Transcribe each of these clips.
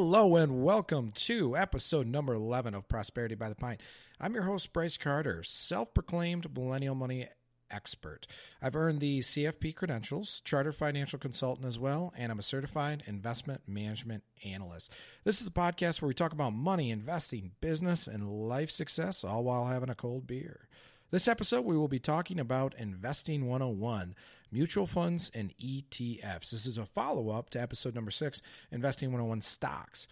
Hello and welcome to episode number 11 of Prosperity by the Pint. I'm your host, Bryce Carter, self proclaimed millennial money expert. I've earned the CFP credentials, chartered financial consultant as well, and I'm a certified investment management analyst. This is a podcast where we talk about money, investing, business, and life success, all while having a cold beer. This episode, we will be talking about Investing 101, mutual funds and ETFs. This is a follow up to episode number six, Investing 101 stocks.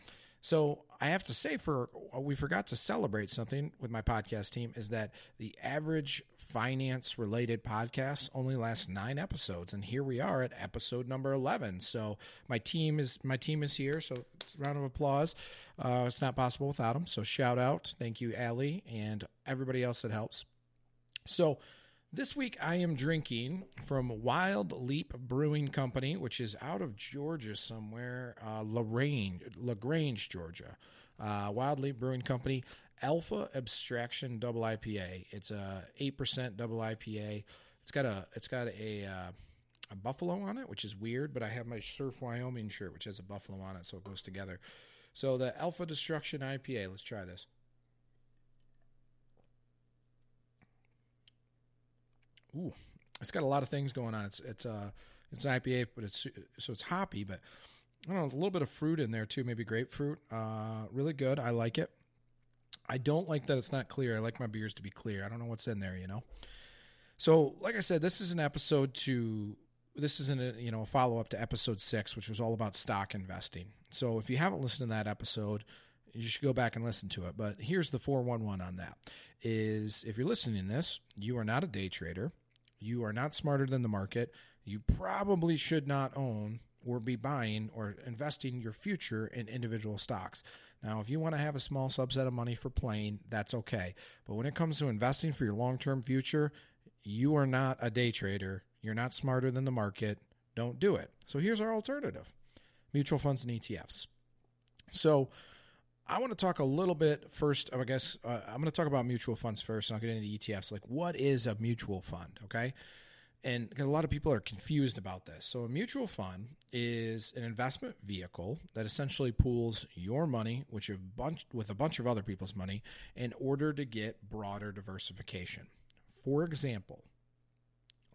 So I have to say, for we forgot to celebrate something with my podcast team is that the average finance related podcast only lasts nine episodes, and here we are at episode number eleven. So my team is my team is here. So round of applause. Uh, it's not possible without them. So shout out, thank you, Allie, and everybody else that helps. So this week I am drinking from Wild Leap Brewing Company, which is out of Georgia somewhere, uh, Lagrange, Lagrange, Georgia. Uh, Wild Leap Brewing Company, Alpha Abstraction Double IPA. It's a eight percent double IPA. It's got a it's got a uh, a buffalo on it, which is weird. But I have my Surf Wyoming shirt, which has a buffalo on it, so it goes together. So the Alpha Destruction IPA. Let's try this. Ooh, it's got a lot of things going on. It's it's uh it's an IPA, but it's so it's hoppy, but I don't know, a little bit of fruit in there too, maybe grapefruit. Uh, really good. I like it. I don't like that it's not clear. I like my beers to be clear. I don't know what's in there, you know. So, like I said, this is an episode to this is a you know a follow up to episode six, which was all about stock investing. So, if you haven't listened to that episode, you should go back and listen to it. But here's the 411 on that is if you're listening to this, you are not a day trader. You are not smarter than the market. You probably should not own or be buying or investing your future in individual stocks. Now, if you want to have a small subset of money for playing, that's okay. But when it comes to investing for your long term future, you are not a day trader. You're not smarter than the market. Don't do it. So here's our alternative mutual funds and ETFs. So, I want to talk a little bit first. I guess uh, I'm going to talk about mutual funds first, and I'll get into ETFs. Like, what is a mutual fund? Okay, and a lot of people are confused about this. So, a mutual fund is an investment vehicle that essentially pools your money, which a bunch with a bunch of other people's money, in order to get broader diversification. For example,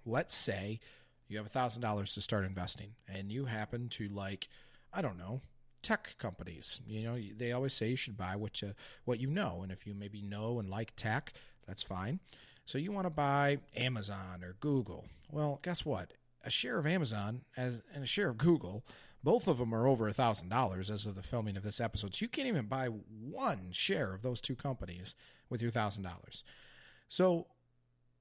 let's say you have thousand dollars to start investing, and you happen to like, I don't know, tech companies. You know, they always say you should buy what you what you know, and if you maybe know and like tech, that's fine. So you want to buy Amazon or Google. Well, guess what? A share of Amazon as and a share of Google, both of them are over a thousand dollars as of the filming of this episode. So you can't even buy one share of those two companies with your thousand dollars. So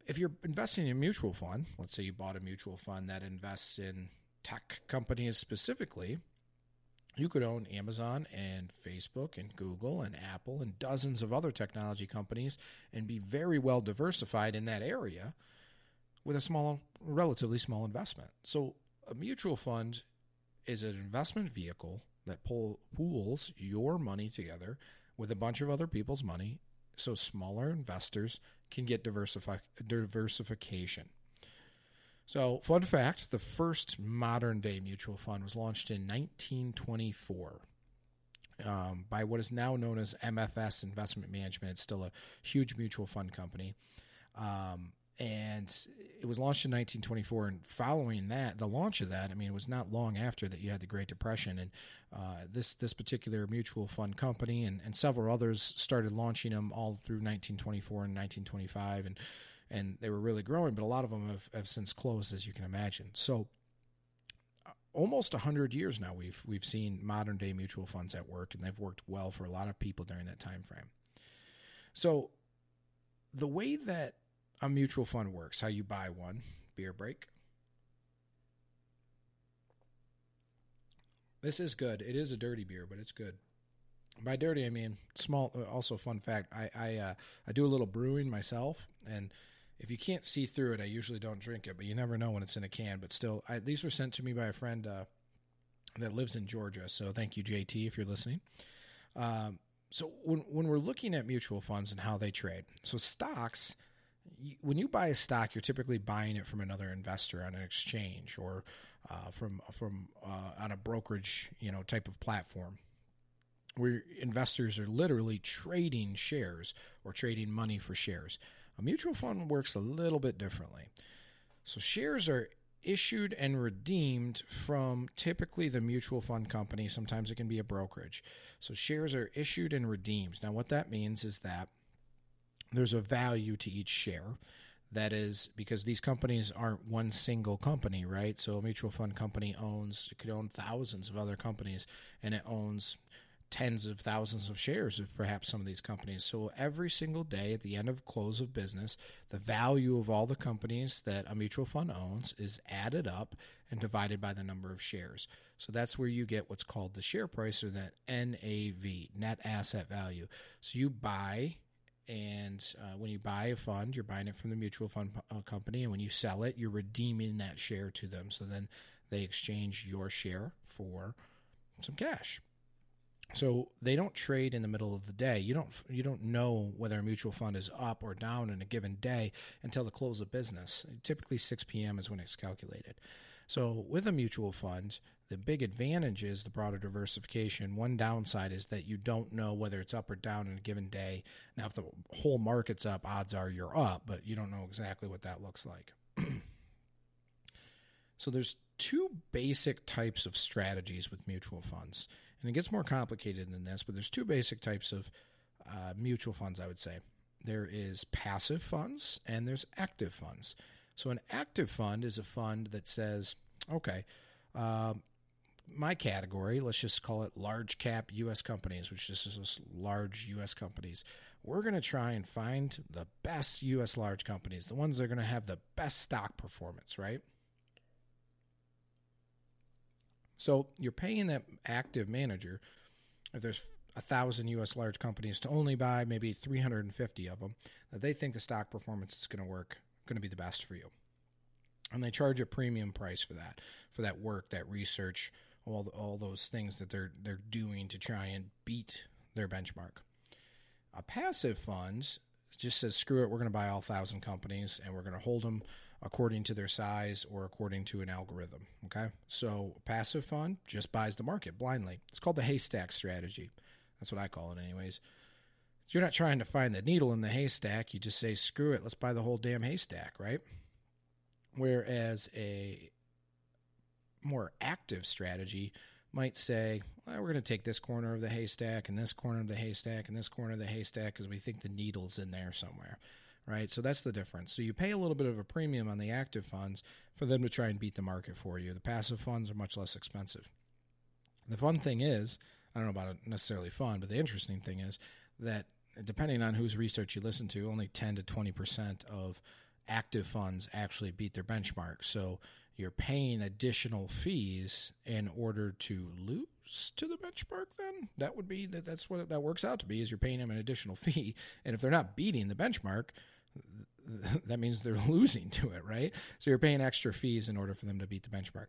if you're investing in a mutual fund, let's say you bought a mutual fund that invests in tech companies specifically, you could own Amazon and Facebook and Google and Apple and dozens of other technology companies and be very well diversified in that area with a small, relatively small investment. So, a mutual fund is an investment vehicle that pull, pools your money together with a bunch of other people's money so smaller investors can get diversify, diversification. So, fun fact the first modern day mutual fund was launched in 1924 um, by what is now known as MFS Investment Management. It's still a huge mutual fund company. Um, and it was launched in 1924 and following that the launch of that i mean it was not long after that you had the great depression and uh, this this particular mutual fund company and, and several others started launching them all through 1924 and 1925 and and they were really growing, but a lot of them have, have since closed, as you can imagine. So, uh, almost hundred years now, we've we've seen modern day mutual funds at work, and they've worked well for a lot of people during that time frame. So, the way that a mutual fund works, how you buy one, beer break. This is good. It is a dirty beer, but it's good. By dirty, I mean small. Also, fun fact: I I uh, I do a little brewing myself, and if you can't see through it, I usually don't drink it, but you never know when it's in a can. But still, I, these were sent to me by a friend uh, that lives in Georgia. So thank you, JT, if you're listening. Um, so when when we're looking at mutual funds and how they trade, so stocks, when you buy a stock, you're typically buying it from another investor on an exchange or uh, from from uh, on a brokerage, you know, type of platform. where investors are literally trading shares or trading money for shares. A mutual fund works a little bit differently. So shares are issued and redeemed from typically the mutual fund company. Sometimes it can be a brokerage. So shares are issued and redeemed. Now, what that means is that there's a value to each share. That is because these companies aren't one single company, right? So a mutual fund company owns, it could own thousands of other companies, and it owns tens of thousands of shares of perhaps some of these companies. So every single day at the end of close of business, the value of all the companies that a mutual fund owns is added up and divided by the number of shares. So that's where you get what's called the share price or that NAV, net asset value. So you buy and uh, when you buy a fund, you're buying it from the mutual fund uh, company, and when you sell it, you're redeeming that share to them. So then they exchange your share for some cash. So they don't trade in the middle of the day. You don't you don't know whether a mutual fund is up or down in a given day until the close of business. Typically 6 p.m. is when it's calculated. So with a mutual fund, the big advantage is the broader diversification. One downside is that you don't know whether it's up or down in a given day. Now if the whole market's up, odds are you're up, but you don't know exactly what that looks like. so there's two basic types of strategies with mutual funds and it gets more complicated than this, but there's two basic types of uh, mutual funds, I would say. There is passive funds and there's active funds. So, an active fund is a fund that says, okay, uh, my category, let's just call it large cap U.S. companies, which is just large U.S. companies. We're going to try and find the best U.S. large companies, the ones that are going to have the best stock performance, right? So you're paying that active manager, if there's a thousand U.S. large companies, to only buy maybe 350 of them, that they think the stock performance is going to work, going to be the best for you, and they charge a premium price for that, for that work, that research, all the, all those things that they're they're doing to try and beat their benchmark. A passive fund just says screw it, we're going to buy all thousand companies and we're going to hold them according to their size or according to an algorithm. Okay. So passive fund just buys the market blindly. It's called the haystack strategy. That's what I call it, anyways. You're not trying to find the needle in the haystack. You just say, screw it, let's buy the whole damn haystack, right? Whereas a more active strategy might say, well, we're going to take this corner of the haystack and this corner of the haystack and this corner of the haystack because we think the needle's in there somewhere right? So that's the difference. So you pay a little bit of a premium on the active funds for them to try and beat the market for you. The passive funds are much less expensive. The fun thing is, I don't know about it necessarily fun, but the interesting thing is that depending on whose research you listen to, only 10 to 20% of active funds actually beat their benchmark. So you're paying additional fees in order to lose to the benchmark then that would be that that's what that works out to be is you're paying them an additional fee and if they're not beating the benchmark that means they're losing to it, right? So you're paying extra fees in order for them to beat the benchmark.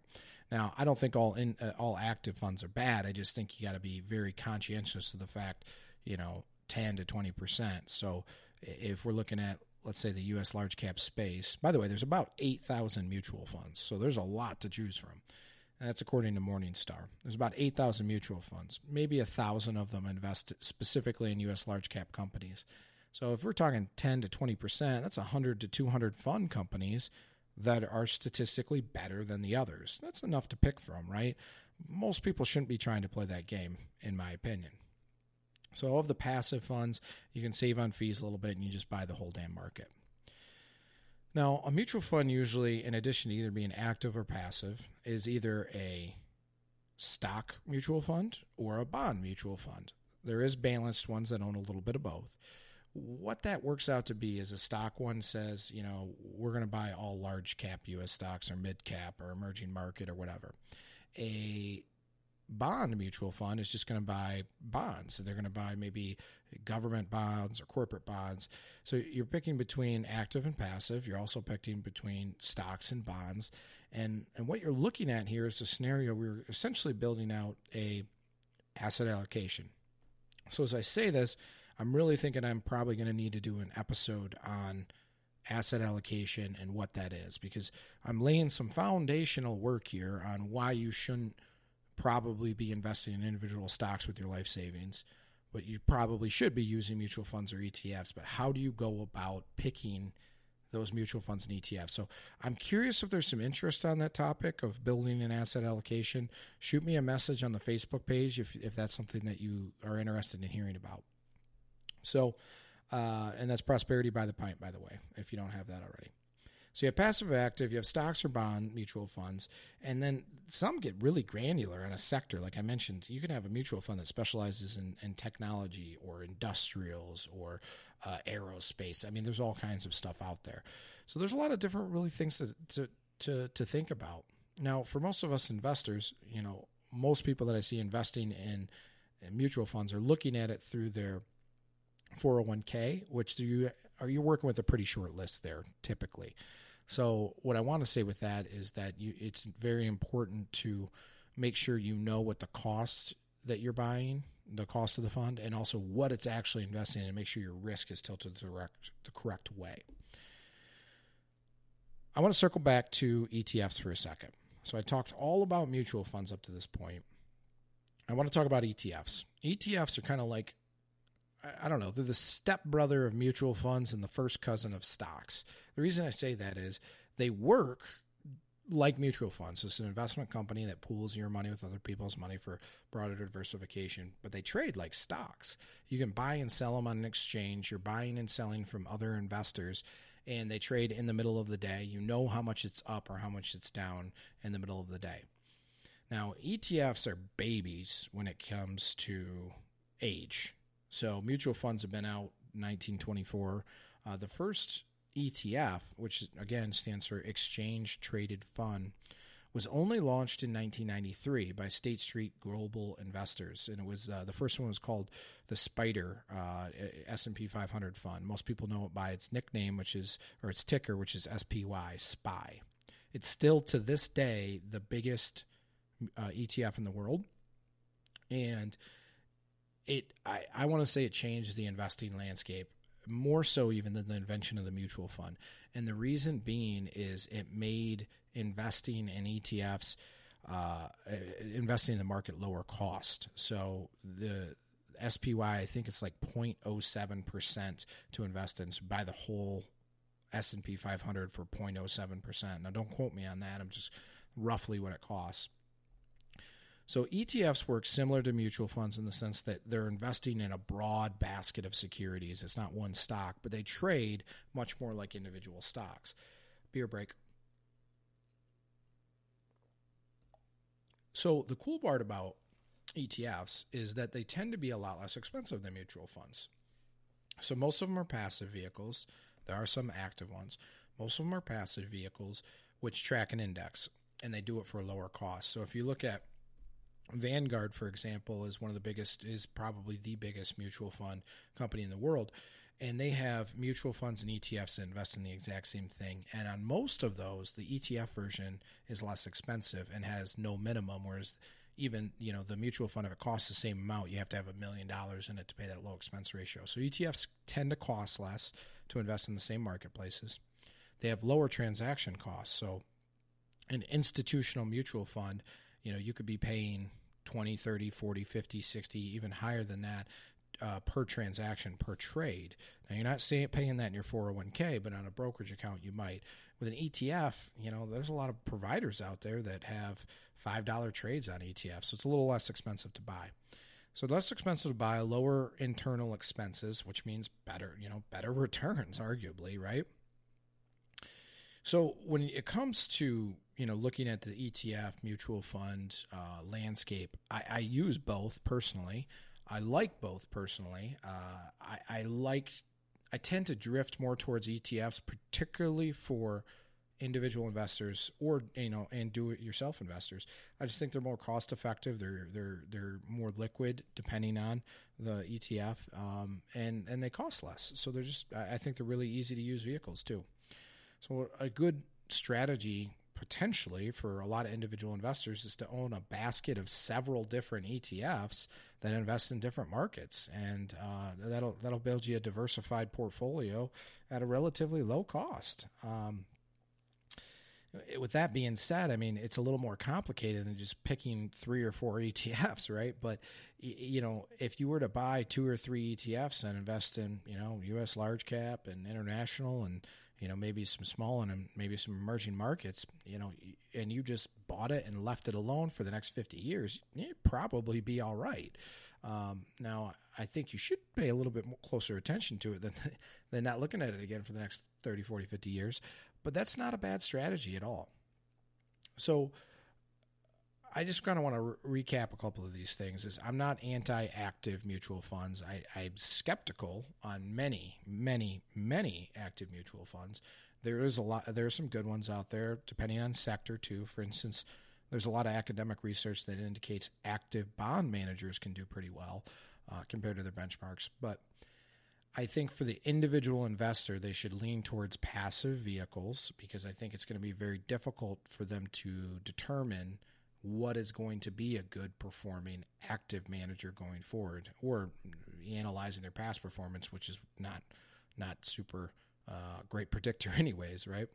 Now, I don't think all in uh, all active funds are bad. I just think you got to be very conscientious of the fact, you know, 10 to 20 percent. So if we're looking at let's say the U.S. large cap space, by the way, there's about 8,000 mutual funds, so there's a lot to choose from. And that's according to Morningstar. There's about 8,000 mutual funds. Maybe a thousand of them invest specifically in U.S. large cap companies. So if we're talking 10 to 20%, that's 100 to 200 fund companies that are statistically better than the others. That's enough to pick from, right? Most people shouldn't be trying to play that game, in my opinion. So, of the passive funds, you can save on fees a little bit and you just buy the whole damn market. Now, a mutual fund usually, in addition to either being active or passive, is either a stock mutual fund or a bond mutual fund. There is balanced ones that own a little bit of both what that works out to be is a stock one says, you know, we're going to buy all large cap US stocks or mid cap or emerging market or whatever. A bond mutual fund is just going to buy bonds. So they're going to buy maybe government bonds or corporate bonds. So you're picking between active and passive. You're also picking between stocks and bonds. And and what you're looking at here is a scenario we're essentially building out a asset allocation. So as I say this, I'm really thinking I'm probably going to need to do an episode on asset allocation and what that is because I'm laying some foundational work here on why you shouldn't probably be investing in individual stocks with your life savings, but you probably should be using mutual funds or ETFs. But how do you go about picking those mutual funds and ETFs? So I'm curious if there's some interest on that topic of building an asset allocation. Shoot me a message on the Facebook page if, if that's something that you are interested in hearing about. So, uh, and that's Prosperity by the Pint, by the way, if you don't have that already. So you have passive active, you have stocks or bond mutual funds, and then some get really granular in a sector. Like I mentioned, you can have a mutual fund that specializes in, in technology or industrials or uh, aerospace. I mean, there's all kinds of stuff out there. So there's a lot of different really things to, to, to, to think about. Now, for most of us investors, you know, most people that I see investing in, in mutual funds are looking at it through their 401k, which you are you working with a pretty short list there typically. So what I want to say with that is that you, it's very important to make sure you know what the cost that you're buying, the cost of the fund, and also what it's actually investing in, and make sure your risk is tilted the correct the correct way. I want to circle back to ETFs for a second. So I talked all about mutual funds up to this point. I want to talk about ETFs. ETFs are kind of like I don't know, they're the stepbrother of mutual funds and the first cousin of stocks. The reason I say that is they work like mutual funds. It's an investment company that pools your money with other people's money for broader diversification, but they trade like stocks. You can buy and sell them on an exchange. You're buying and selling from other investors, and they trade in the middle of the day. You know how much it's up or how much it's down in the middle of the day. Now, ETFs are babies when it comes to age so mutual funds have been out 1924. Uh, the first ETF, which again stands for Exchange Traded Fund, was only launched in 1993 by State Street Global Investors, and it was uh, the first one was called the SPDR uh, S&P 500 fund. Most people know it by its nickname, which is or its ticker, which is SPY SPY. It's still to this day the biggest uh, ETF in the world, and it I, I want to say it changed the investing landscape more so even than the invention of the mutual fund. And the reason being is it made investing in ETFs, uh, investing in the market lower cost. So the SPY, I think it's like 0.07% to invest in. So buy the whole S&P 500 for 0.07%. Now don't quote me on that. I'm just roughly what it costs. So ETFs work similar to mutual funds in the sense that they're investing in a broad basket of securities. It's not one stock, but they trade much more like individual stocks. Beer break. So the cool part about ETFs is that they tend to be a lot less expensive than mutual funds. So most of them are passive vehicles. There are some active ones. Most of them are passive vehicles which track an index and they do it for a lower cost. So if you look at Vanguard, for example, is one of the biggest, is probably the biggest mutual fund company in the world. And they have mutual funds and ETFs that invest in the exact same thing. And on most of those, the ETF version is less expensive and has no minimum, whereas even you know the mutual fund if it costs the same amount you have to have a million dollars in it to pay that low expense ratio so etfs tend to cost less to invest in the same marketplaces they have lower transaction costs so an institutional mutual fund you know you could be paying 20, 30, 40, 50, 60, even higher than that uh, per transaction per trade. Now you're not saying, paying that in your 401k, but on a brokerage account you might. With an ETF, you know, there's a lot of providers out there that have five dollar trades on ETFs, so it's a little less expensive to buy. So less expensive to buy, lower internal expenses, which means better, you know, better returns, arguably, right? So when it comes to you know looking at the ETF mutual fund uh, landscape, I, I, use both personally. I like both personally. Uh, I, I like. I tend to drift more towards ETFs, particularly for individual investors or you know and do it yourself investors i just think they're more cost effective they're they're they're more liquid depending on the etf um, and and they cost less so they're just i think they're really easy to use vehicles too so, a good strategy potentially for a lot of individual investors is to own a basket of several different ETFs that invest in different markets, and uh, that'll that'll build you a diversified portfolio at a relatively low cost. Um, with that being said, I mean, it's a little more complicated than just picking three or four ETFs, right? But, you know, if you were to buy two or three ETFs and invest in, you know, U.S. large cap and international and, you know, maybe some small and maybe some emerging markets, you know, and you just bought it and left it alone for the next 50 years, you'd probably be all right. Um, now, I think you should pay a little bit more closer attention to it than, than not looking at it again for the next 30, 40, 50 years. But that's not a bad strategy at all. So I just kind of want to re- recap a couple of these things. Is I'm not anti-active mutual funds. I, I'm skeptical on many, many, many active mutual funds. There is a lot. There are some good ones out there, depending on sector too. For instance, there's a lot of academic research that indicates active bond managers can do pretty well uh, compared to their benchmarks. But I think for the individual investor, they should lean towards passive vehicles because I think it's going to be very difficult for them to determine what is going to be a good performing active manager going forward or analyzing their past performance which is not not super uh, great predictor anyways right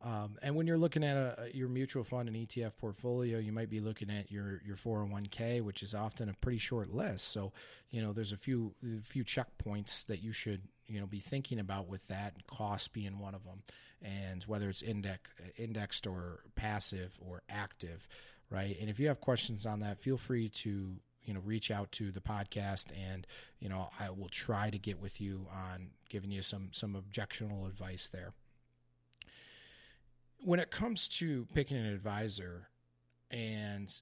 um, and when you're looking at a, your mutual fund and ETF portfolio, you might be looking at your your 401k, which is often a pretty short list. So, you know, there's a few a few checkpoints that you should you know be thinking about with that, cost being one of them, and whether it's index indexed or passive or active, right? And if you have questions on that, feel free to you know reach out to the podcast and you know I will try to get with you on giving you some some objectionable advice there when it comes to picking an advisor and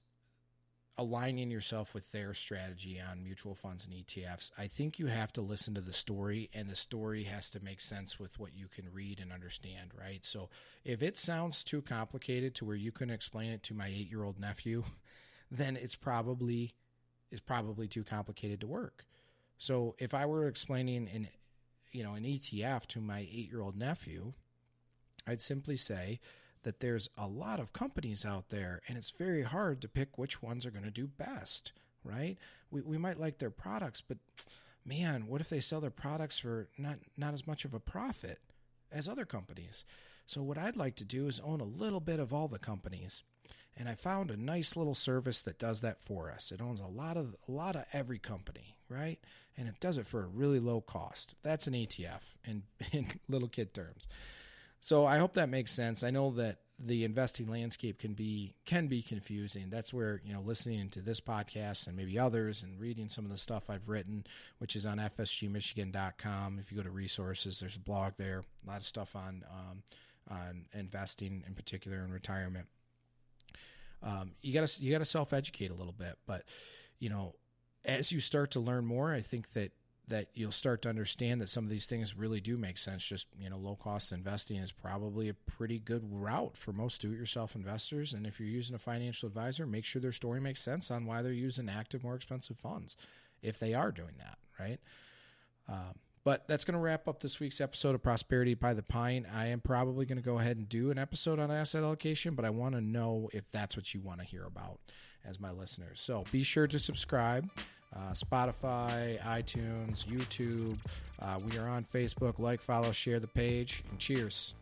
aligning yourself with their strategy on mutual funds and ETFs, I think you have to listen to the story, and the story has to make sense with what you can read and understand, right? So if it sounds too complicated to where you can explain it to my eight year old nephew, then it's probably it's probably too complicated to work. So if I were explaining an you know an ETF to my eight year old nephew, I'd simply say that there's a lot of companies out there and it's very hard to pick which ones are going to do best, right? We, we might like their products, but man, what if they sell their products for not, not as much of a profit as other companies? So, what I'd like to do is own a little bit of all the companies. And I found a nice little service that does that for us. It owns a lot of a lot of every company, right? And it does it for a really low cost. That's an ETF in in little kid terms. So I hope that makes sense. I know that the investing landscape can be can be confusing. That's where you know listening to this podcast and maybe others and reading some of the stuff I've written, which is on fsgmichigan.com. If you go to resources, there's a blog there. A lot of stuff on um, on investing in particular in retirement. Um, you got to you got to self educate a little bit, but you know as you start to learn more, I think that that you'll start to understand that some of these things really do make sense. Just you know, low cost investing is probably a pretty good route for most do-it-yourself investors. And if you're using a financial advisor, make sure their story makes sense on why they're using active, more expensive funds, if they are doing that, right? Um, but that's going to wrap up this week's episode of Prosperity by the Pint. I am probably going to go ahead and do an episode on asset allocation, but I want to know if that's what you want to hear about as my listeners. So be sure to subscribe uh, Spotify, iTunes, YouTube. Uh, we are on Facebook. Like, follow, share the page, and cheers.